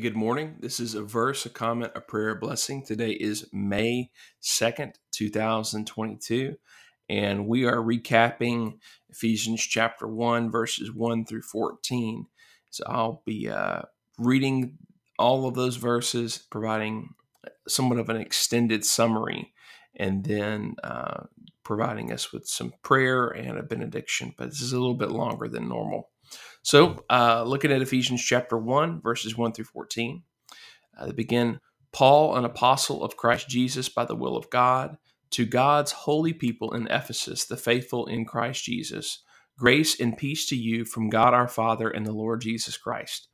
Good morning. This is a verse, a comment, a prayer, a blessing. Today is May 2nd, 2022, and we are recapping Ephesians chapter 1, verses 1 through 14. So I'll be uh, reading all of those verses, providing somewhat of an extended summary, and then uh, providing us with some prayer and a benediction. But this is a little bit longer than normal. So, uh, looking at Ephesians chapter 1, verses 1 through 14, uh, they begin Paul, an apostle of Christ Jesus by the will of God, to God's holy people in Ephesus, the faithful in Christ Jesus, grace and peace to you from God our Father and the Lord Jesus Christ.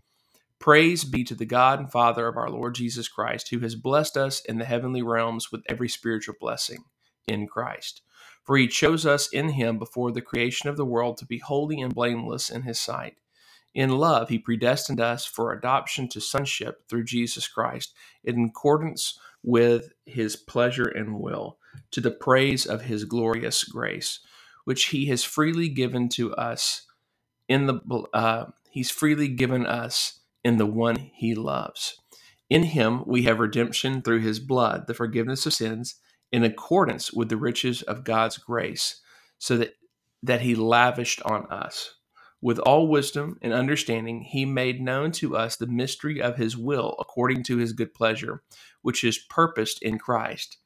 Praise be to the God and Father of our Lord Jesus Christ, who has blessed us in the heavenly realms with every spiritual blessing in Christ. For he chose us in him before the creation of the world to be holy and blameless in his sight. In love, he predestined us for adoption to sonship through Jesus Christ, in accordance with his pleasure and will, to the praise of his glorious grace, which he has freely given to us in the uh, he's freely given us in the one he loves. In him we have redemption through his blood, the forgiveness of sins in accordance with the riches of God's grace, so that, that he lavished on us. With all wisdom and understanding, he made known to us the mystery of his will according to his good pleasure, which is purposed in Christ,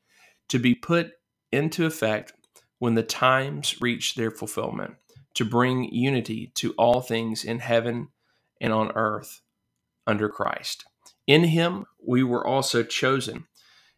to be put into effect when the times reach their fulfillment, to bring unity to all things in heaven and on earth under Christ. In him we were also chosen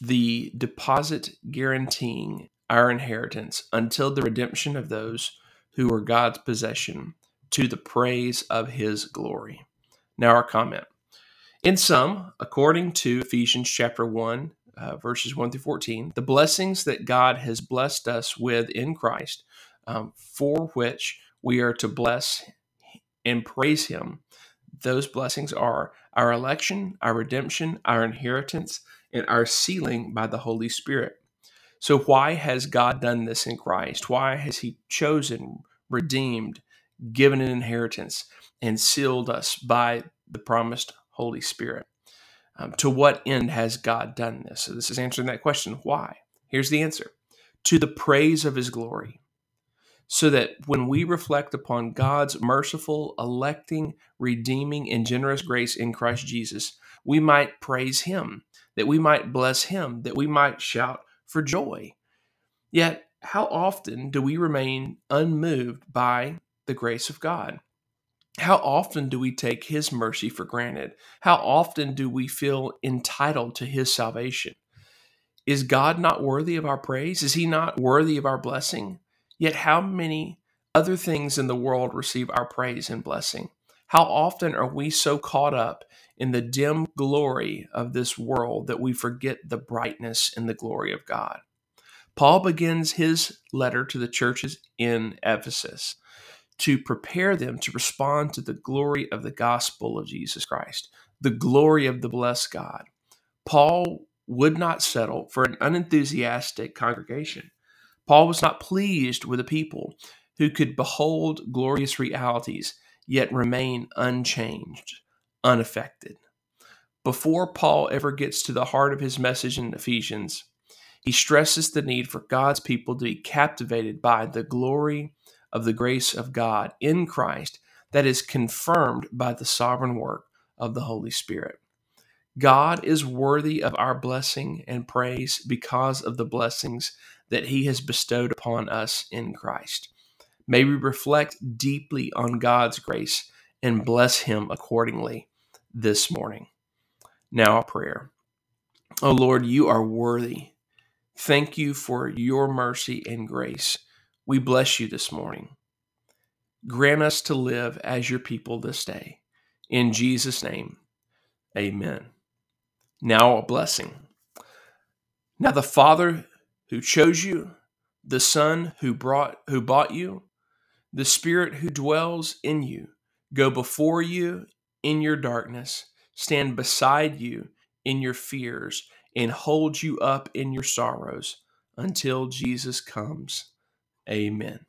the deposit guaranteeing our inheritance until the redemption of those who are God's possession to the praise of his glory. Now, our comment. In sum, according to Ephesians chapter 1, uh, verses 1 through 14, the blessings that God has blessed us with in Christ, um, for which we are to bless and praise him, those blessings are our election, our redemption, our inheritance, and our sealing by the Holy Spirit. So, why has God done this in Christ? Why has He chosen, redeemed, given an inheritance, and sealed us by the promised Holy Spirit? Um, to what end has God done this? So, this is answering that question. Why? Here's the answer to the praise of His glory. So that when we reflect upon God's merciful, electing, redeeming, and generous grace in Christ Jesus, we might praise Him that we might bless him, that we might shout for joy. Yet, how often do we remain unmoved by the grace of God? How often do we take his mercy for granted? How often do we feel entitled to his salvation? Is God not worthy of our praise? Is he not worthy of our blessing? Yet, how many other things in the world receive our praise and blessing? How often are we so caught up in the dim glory of this world that we forget the brightness and the glory of God? Paul begins his letter to the churches in Ephesus to prepare them to respond to the glory of the gospel of Jesus Christ, the glory of the blessed God. Paul would not settle for an unenthusiastic congregation. Paul was not pleased with a people who could behold glorious realities yet remain unchanged, unaffected. Before Paul ever gets to the heart of his message in Ephesians, he stresses the need for God's people to be captivated by the glory of the grace of God in Christ that is confirmed by the sovereign work of the Holy Spirit. God is worthy of our blessing and praise because of the blessings that he has bestowed upon us in Christ. May we reflect deeply on God's grace and bless Him accordingly this morning. Now, a prayer. Oh Lord, you are worthy. Thank you for your mercy and grace. We bless you this morning. Grant us to live as your people this day. In Jesus' name, Amen. Now a blessing. Now the Father who chose you, the Son who brought who bought you, the Spirit who dwells in you, go before you in your darkness, stand beside you in your fears, and hold you up in your sorrows until Jesus comes. Amen.